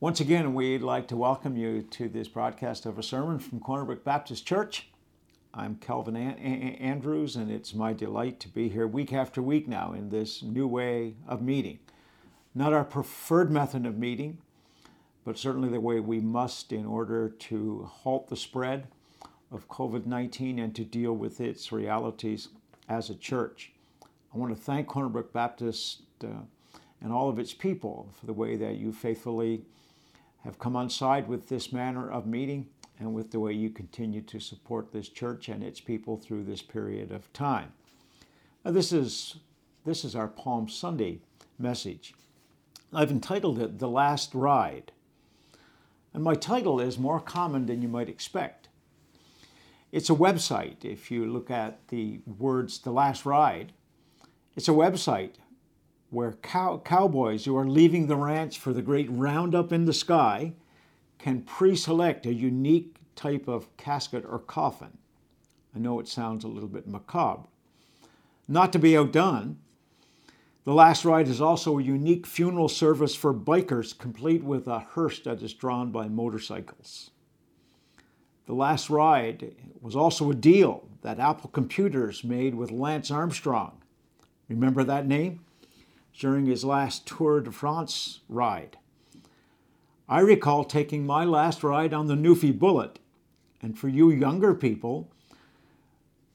Once again, we'd like to welcome you to this broadcast of a sermon from Corner Brook Baptist Church. I'm Kelvin Andrews, and it's my delight to be here week after week now in this new way of meeting. Not our preferred method of meeting, but certainly the way we must in order to halt the spread of COVID 19 and to deal with its realities as a church. I want to thank Corner Brook Baptist uh, and all of its people for the way that you faithfully have come on side with this manner of meeting and with the way you continue to support this church and its people through this period of time. Now, this is this is our Palm Sunday message. I've entitled it The Last Ride. And my title is more common than you might expect. It's a website. If you look at the words The Last Ride, it's a website where cow- cowboys who are leaving the ranch for the great roundup in the sky can pre select a unique type of casket or coffin. I know it sounds a little bit macabre. Not to be outdone, the last ride is also a unique funeral service for bikers, complete with a hearse that is drawn by motorcycles. The last ride was also a deal that Apple Computers made with Lance Armstrong. Remember that name? During his last Tour de France ride. I recall taking my last ride on the Newfie Bullet, and for you younger people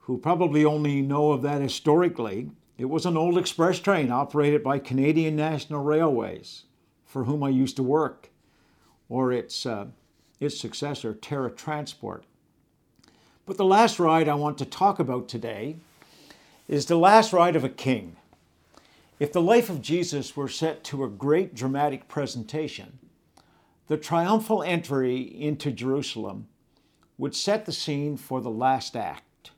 who probably only know of that historically, it was an old express train operated by Canadian National Railways, for whom I used to work, or its, uh, its successor, Terra Transport. But the last ride I want to talk about today is the last ride of a king. If the life of Jesus were set to a great dramatic presentation, the triumphal entry into Jerusalem would set the scene for the last act.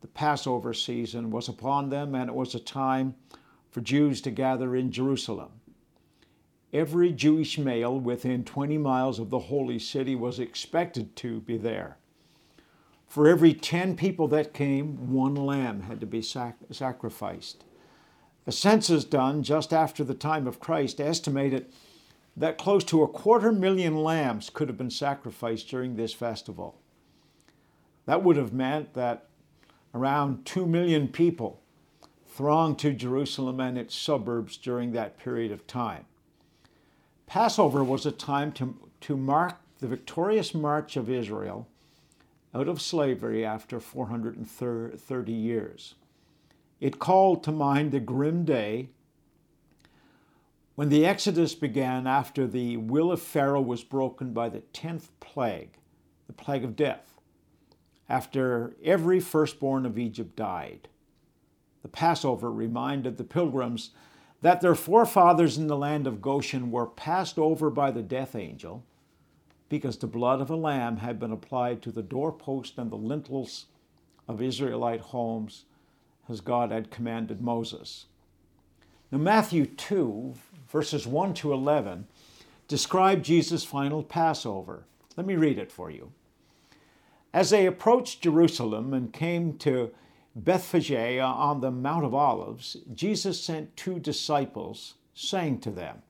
The Passover season was upon them, and it was a time for Jews to gather in Jerusalem. Every Jewish male within 20 miles of the holy city was expected to be there. For every 10 people that came, one lamb had to be sac- sacrificed. A census done just after the time of Christ estimated that close to a quarter million lambs could have been sacrificed during this festival. That would have meant that around 2 million people thronged to Jerusalem and its suburbs during that period of time. Passover was a time to, to mark the victorious march of Israel out of slavery after 430 years. It called to mind the grim day when the Exodus began after the will of Pharaoh was broken by the 10th plague, the plague of death, after every firstborn of Egypt died. The Passover reminded the pilgrims that their forefathers in the land of Goshen were passed over by the death angel because the blood of a lamb had been applied to the doorpost and the lintels of Israelite homes as God had commanded Moses. Now, Matthew 2, verses 1 to 11, describe Jesus' final Passover. Let me read it for you. As they approached Jerusalem and came to Bethphage on the Mount of Olives, Jesus sent two disciples, saying to them,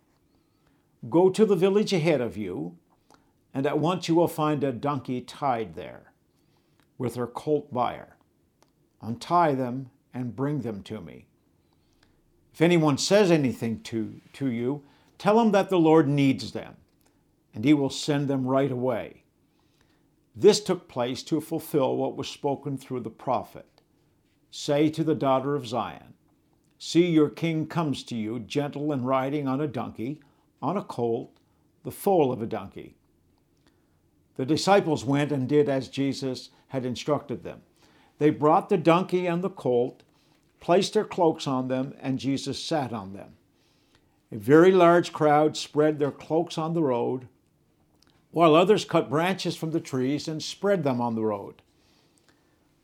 Go to the village ahead of you, and at once you will find a donkey tied there, with her colt by her. Untie them and bring them to me. If anyone says anything to, to you, tell him that the Lord needs them, and he will send them right away. This took place to fulfill what was spoken through the prophet. Say to the daughter of Zion, See, your king comes to you, gentle and riding on a donkey, on a colt, the foal of a donkey. The disciples went and did as Jesus had instructed them. They brought the donkey and the colt, placed their cloaks on them, and Jesus sat on them. A very large crowd spread their cloaks on the road, while others cut branches from the trees and spread them on the road.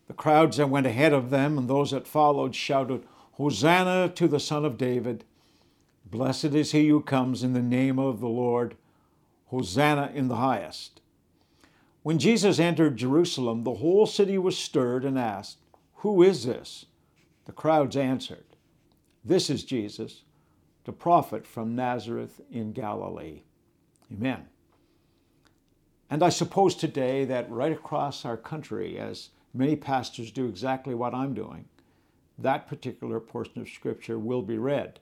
The crowds that went ahead of them and those that followed shouted, Hosanna to the Son of David! Blessed is he who comes in the name of the Lord! Hosanna in the highest! When Jesus entered Jerusalem, the whole city was stirred and asked, Who is this? The crowds answered, This is Jesus, the prophet from Nazareth in Galilee. Amen. And I suppose today that right across our country, as many pastors do exactly what I'm doing, that particular portion of Scripture will be read.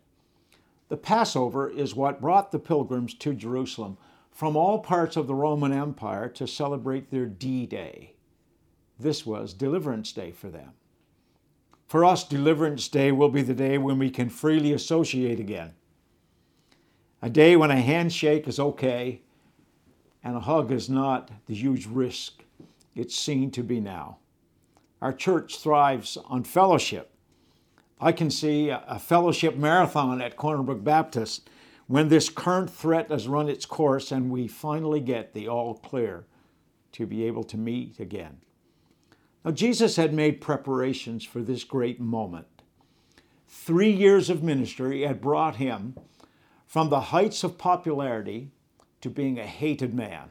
The Passover is what brought the pilgrims to Jerusalem from all parts of the Roman Empire to celebrate their D Day. This was Deliverance Day for them. For us, Deliverance Day will be the day when we can freely associate again. A day when a handshake is okay and a hug is not the huge risk it's seen to be now. Our church thrives on fellowship. I can see a fellowship marathon at Corner Brook Baptist when this current threat has run its course and we finally get the all clear to be able to meet again. Now, Jesus had made preparations for this great moment. Three years of ministry had brought him from the heights of popularity to being a hated man.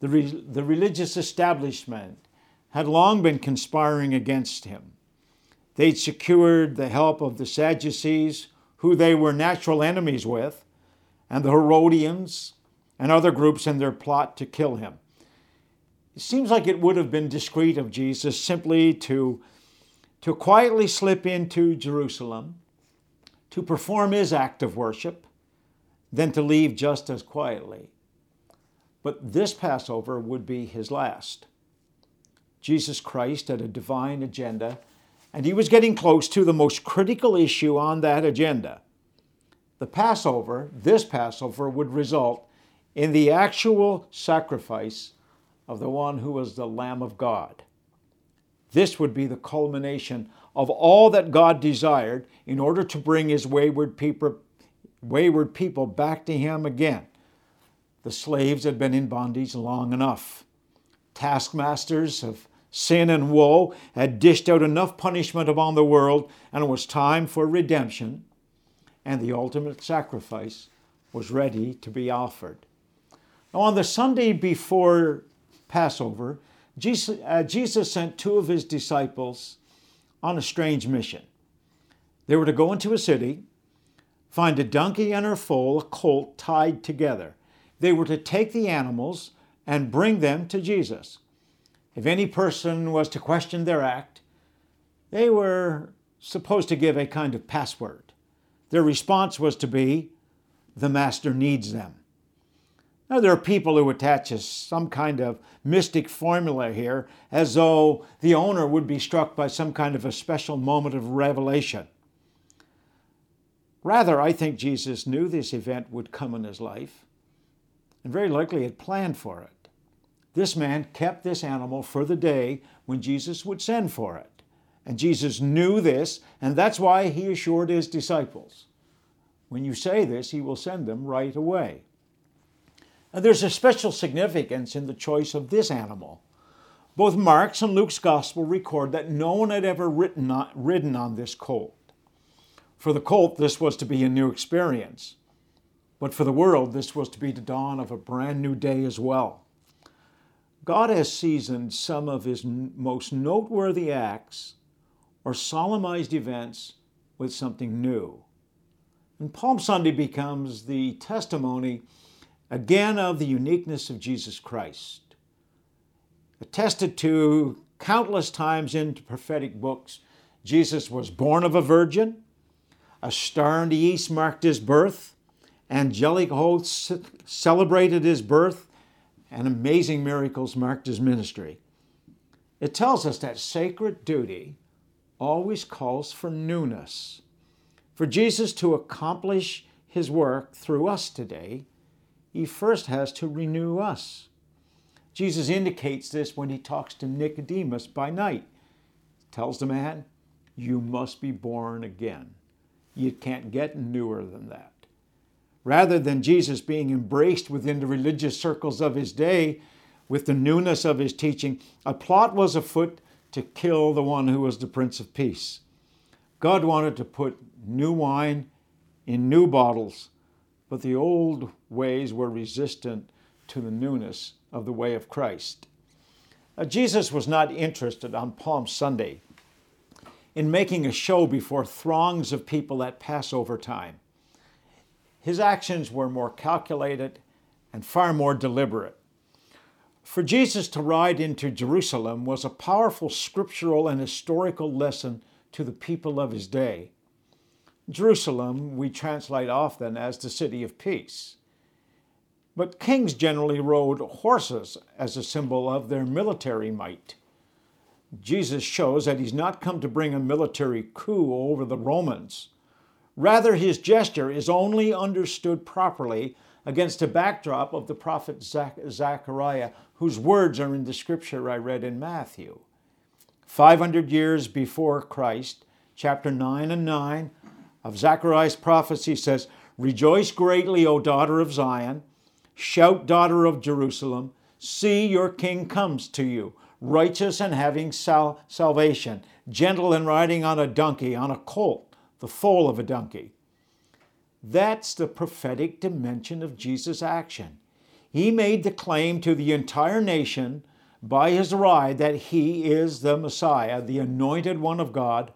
The, re- the religious establishment had long been conspiring against him. They'd secured the help of the Sadducees, who they were natural enemies with, and the Herodians and other groups in their plot to kill him. It seems like it would have been discreet of Jesus simply to, to quietly slip into Jerusalem, to perform his act of worship, than to leave just as quietly. But this Passover would be his last. Jesus Christ had a divine agenda, and he was getting close to the most critical issue on that agenda. The Passover, this Passover, would result in the actual sacrifice of the one who was the Lamb of God. This would be the culmination of all that God desired in order to bring his wayward people, wayward people back to him again. The slaves had been in bondage long enough. Taskmasters of sin and woe had dished out enough punishment upon the world, and it was time for redemption, and the ultimate sacrifice was ready to be offered. Now, on the Sunday before Passover, Jesus, uh, Jesus sent two of his disciples on a strange mission. They were to go into a city, find a donkey and her foal, a colt tied together. They were to take the animals and bring them to Jesus. If any person was to question their act, they were supposed to give a kind of password. Their response was to be, The Master needs them. Now, there are people who attach some kind of mystic formula here as though the owner would be struck by some kind of a special moment of revelation. Rather, I think Jesus knew this event would come in his life and very likely had planned for it. This man kept this animal for the day when Jesus would send for it. And Jesus knew this, and that's why he assured his disciples when you say this, he will send them right away. And there's a special significance in the choice of this animal. Both Mark's and Luke's gospel record that no one had ever ridden on, ridden on this colt. For the colt, this was to be a new experience. But for the world, this was to be the dawn of a brand new day as well. God has seasoned some of his most noteworthy acts or solemnized events with something new. And Palm Sunday becomes the testimony again of the uniqueness of Jesus Christ. Attested to countless times in prophetic books, Jesus was born of a virgin, a star in the east marked his birth, angelic hosts celebrated his birth, and amazing miracles marked his ministry. It tells us that sacred duty always calls for newness. For Jesus to accomplish his work through us today, he first has to renew us. Jesus indicates this when he talks to Nicodemus by night. He tells the man, You must be born again. You can't get newer than that. Rather than Jesus being embraced within the religious circles of his day with the newness of his teaching, a plot was afoot to kill the one who was the Prince of Peace. God wanted to put new wine in new bottles but the old ways were resistant to the newness of the way of Christ. Uh, Jesus was not interested on Palm Sunday in making a show before throngs of people at Passover time. His actions were more calculated and far more deliberate. For Jesus to ride into Jerusalem was a powerful scriptural and historical lesson to the people of his day. Jerusalem we translate often as the city of peace. But kings generally rode horses as a symbol of their military might. Jesus shows that he's not come to bring a military coup over the Romans. Rather, his gesture is only understood properly against a backdrop of the prophet Zechariah, whose words are in the scripture I read in Matthew. 500 years before Christ, chapter 9 and 9 of Zechariah's prophecy says, Rejoice greatly, O daughter of Zion. Shout, daughter of Jerusalem. See, your king comes to you righteous and having sal- salvation, gentle and riding on a donkey, on a colt, the foal of a donkey. That's the prophetic dimension of Jesus' action. He made the claim to the entire nation by his ride that he is the Messiah, the anointed one of God,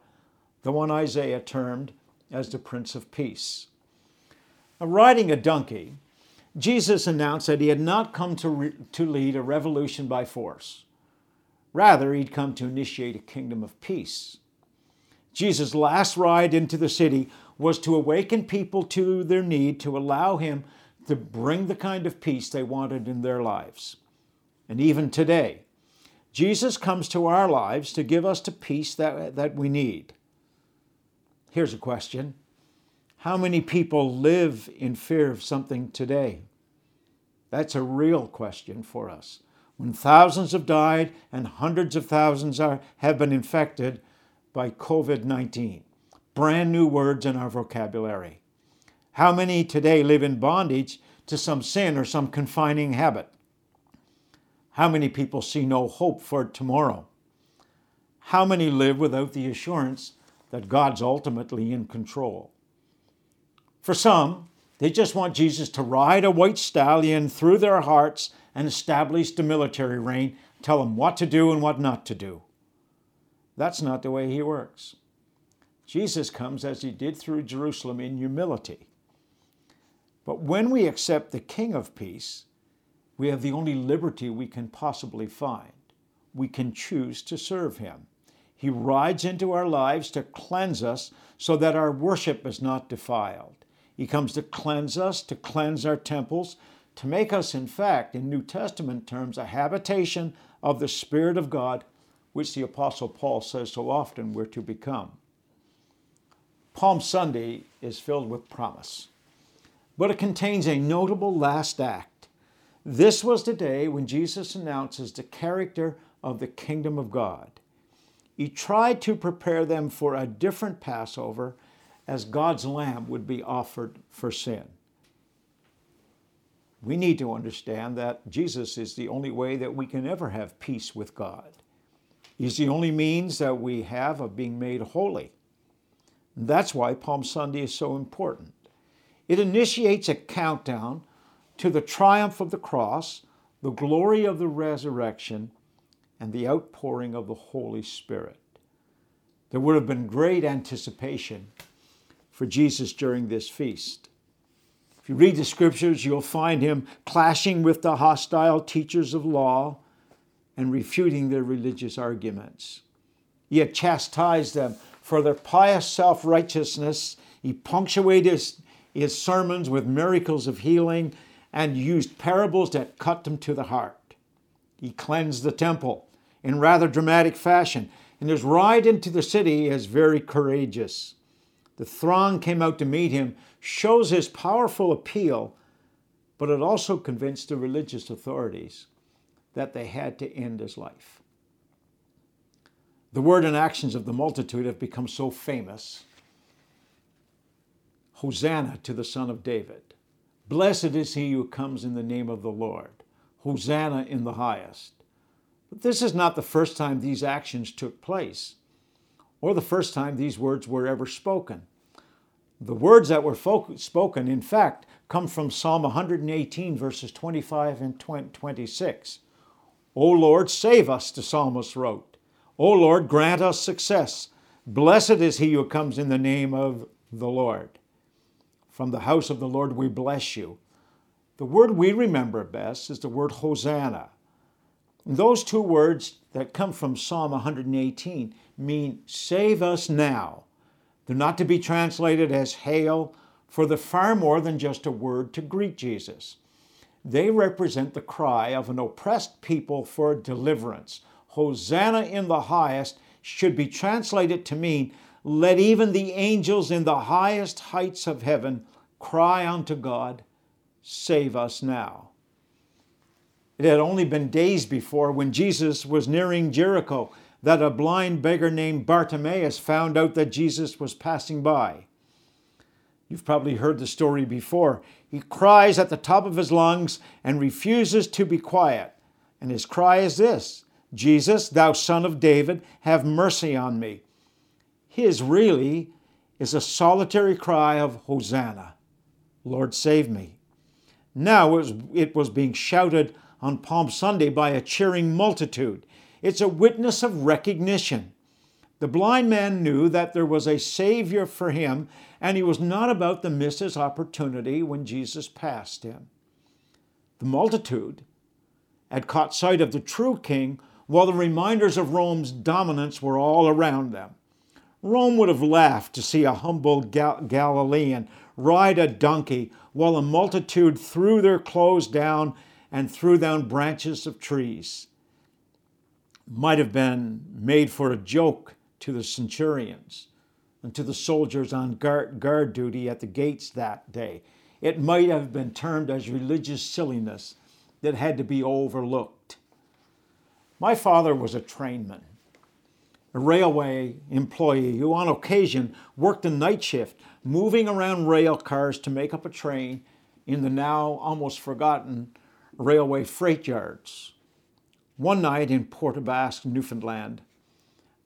the one Isaiah termed as the Prince of Peace. riding a donkey, Jesus announced that he had not come to, re- to lead a revolution by force. Rather, he'd come to initiate a kingdom of peace. Jesus' last ride into the city was to awaken people to their need to allow him to bring the kind of peace they wanted in their lives. And even today, Jesus comes to our lives to give us the peace that, that we need. Here's a question How many people live in fear of something today? That's a real question for us when thousands have died and hundreds of thousands are, have been infected by COVID 19. Brand new words in our vocabulary. How many today live in bondage to some sin or some confining habit? How many people see no hope for tomorrow? How many live without the assurance that God's ultimately in control? For some, they just want Jesus to ride a white stallion through their hearts and establish the military reign, tell them what to do and what not to do. That's not the way he works. Jesus comes as he did through Jerusalem in humility. But when we accept the King of Peace, we have the only liberty we can possibly find. We can choose to serve him. He rides into our lives to cleanse us so that our worship is not defiled. He comes to cleanse us, to cleanse our temples, to make us, in fact, in New Testament terms, a habitation of the Spirit of God, which the Apostle Paul says so often we're to become. Palm Sunday is filled with promise, but it contains a notable last act. This was the day when Jesus announces the character of the kingdom of God. He tried to prepare them for a different Passover as God's lamb would be offered for sin we need to understand that Jesus is the only way that we can ever have peace with God. He's the only means that we have of being made holy. And That's why Palm Sunday is so important. It initiates a countdown to the triumph of the cross, the glory of the resurrection, and the outpouring of the Holy Spirit. There would have been great anticipation for Jesus during this feast. If you read the scriptures, you'll find him clashing with the hostile teachers of law and refuting their religious arguments. He had chastised them for their pious self righteousness. He punctuated his, his sermons with miracles of healing and used parables that cut them to the heart. He cleansed the temple in rather dramatic fashion, and his ride into the city is very courageous. The throng came out to meet him, shows his powerful appeal, but it also convinced the religious authorities that they had to end his life. The word and actions of the multitude have become so famous. Hosanna to the Son of David. Blessed is he who comes in the name of the Lord. Hosanna in the highest. But this is not the first time these actions took place or the first time these words were ever spoken. The words that were spoken, in fact, come from Psalm 118, verses 25 and 26. O Lord, save us, the psalmist wrote. O Lord, grant us success. Blessed is he who comes in the name of the Lord. From the house of the Lord we bless you. The word we remember best is the word Hosanna. And those two words that come from Psalm 118 mean save us now. They're not to be translated as hail, for they're far more than just a word to greet Jesus. They represent the cry of an oppressed people for deliverance. Hosanna in the highest should be translated to mean, let even the angels in the highest heights of heaven cry unto God, save us now. It had only been days before, when Jesus was nearing Jericho, that a blind beggar named Bartimaeus found out that Jesus was passing by. You've probably heard the story before. He cries at the top of his lungs and refuses to be quiet. And his cry is this Jesus, thou son of David, have mercy on me. His really is a solitary cry of Hosanna, Lord, save me. Now it was, being shouted on Palm Sunday by a cheering multitude. It's a witness of recognition. The blind man knew that there was a Savior for him, and he was not about to miss his opportunity when Jesus passed him. The multitude had caught sight of the true king while the reminders of Rome's dominance were all around them. Rome would have laughed to see a humble Gal- Galilean ride a donkey while a multitude threw their clothes down and threw down branches of trees. Might have been made for a joke to the centurions and to the soldiers on guard, guard duty at the gates that day. It might have been termed as religious silliness that had to be overlooked. My father was a trainman, a railway employee who on occasion worked a night shift, moving around rail cars to make up a train in the now almost forgotten railway freight yards. One night in Port Newfoundland,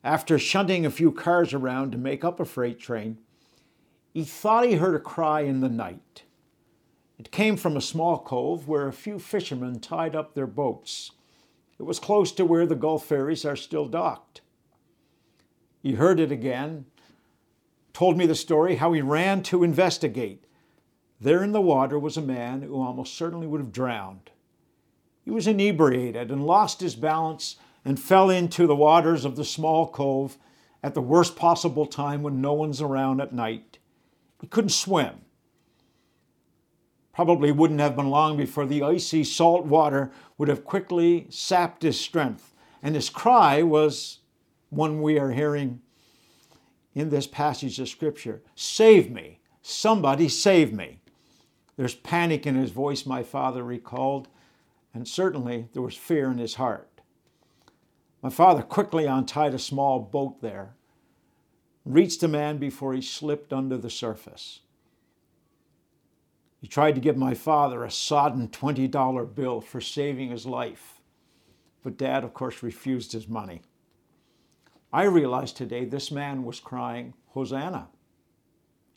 after shunting a few cars around to make up a freight train, he thought he heard a cry in the night. It came from a small cove where a few fishermen tied up their boats. It was close to where the Gulf ferries are still docked. He heard it again, told me the story how he ran to investigate. There in the water was a man who almost certainly would have drowned. He was inebriated and lost his balance and fell into the waters of the small cove at the worst possible time when no one's around at night. He couldn't swim. Probably wouldn't have been long before the icy salt water would have quickly sapped his strength. And his cry was one we are hearing in this passage of Scripture Save me! Somebody save me! There's panic in his voice, my father recalled, and certainly there was fear in his heart. My father quickly untied a small boat there, reached the man before he slipped under the surface. He tried to give my father a sodden $20 bill for saving his life, but dad, of course, refused his money. I realized today this man was crying, Hosanna.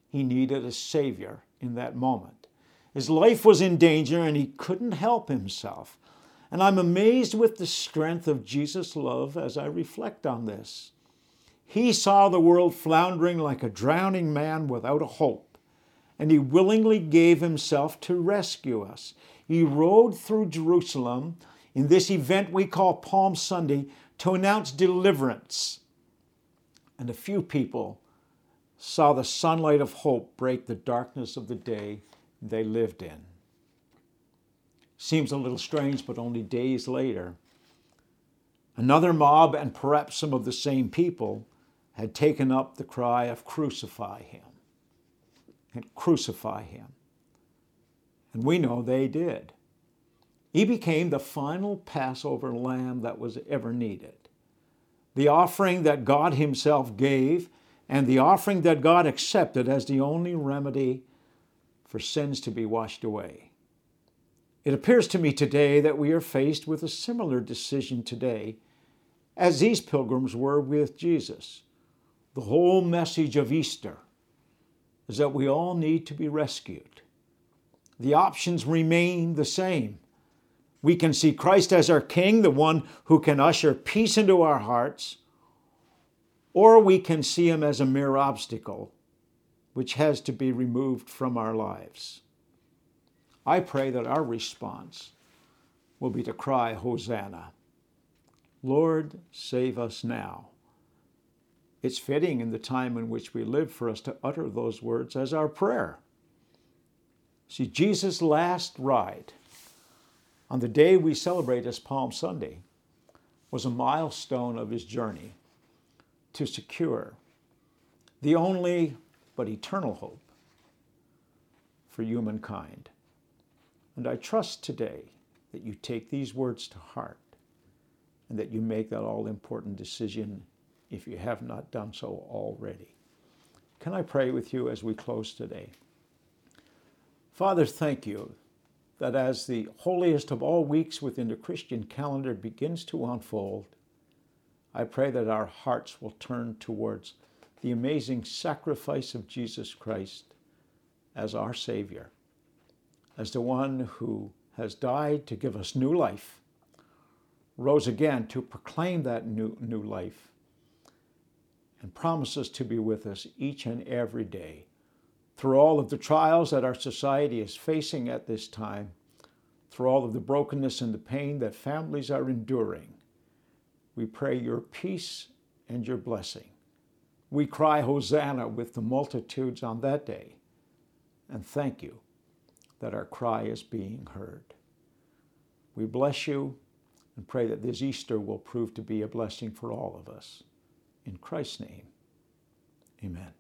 He needed a savior in that moment. His life was in danger and he couldn't help himself. And I'm amazed with the strength of Jesus' love as I reflect on this. He saw the world floundering like a drowning man without a hope, and he willingly gave himself to rescue us. He rode through Jerusalem in this event we call Palm Sunday to announce deliverance. And a few people saw the sunlight of hope break the darkness of the day they lived in. Seems a little strange, but only days later, another mob, and perhaps some of the same people, had taken up the cry of crucify him. And crucify him. And we know they did. He became the final Passover lamb that was ever needed. The offering that God Himself gave, and the offering that God accepted as the only remedy for sins to be washed away. It appears to me today that we are faced with a similar decision today as these pilgrims were with Jesus. The whole message of Easter is that we all need to be rescued. The options remain the same. We can see Christ as our King, the one who can usher peace into our hearts, or we can see him as a mere obstacle which has to be removed from our lives. I pray that our response will be to cry, Hosanna. Lord, save us now. It's fitting in the time in which we live for us to utter those words as our prayer. See, Jesus' last ride on the day we celebrate as Palm Sunday was a milestone of his journey to secure the only but eternal hope for humankind. And I trust today that you take these words to heart and that you make that all important decision if you have not done so already. Can I pray with you as we close today? Father, thank you that as the holiest of all weeks within the Christian calendar begins to unfold, I pray that our hearts will turn towards the amazing sacrifice of Jesus Christ as our Savior, as the one who has died to give us new life, rose again to proclaim that new, new life, and promises to be with us each and every day through all of the trials that our society is facing at this time, through all of the brokenness and the pain that families are enduring. We pray your peace and your blessing. We cry Hosanna with the multitudes on that day. And thank you that our cry is being heard. We bless you and pray that this Easter will prove to be a blessing for all of us. In Christ's name, amen.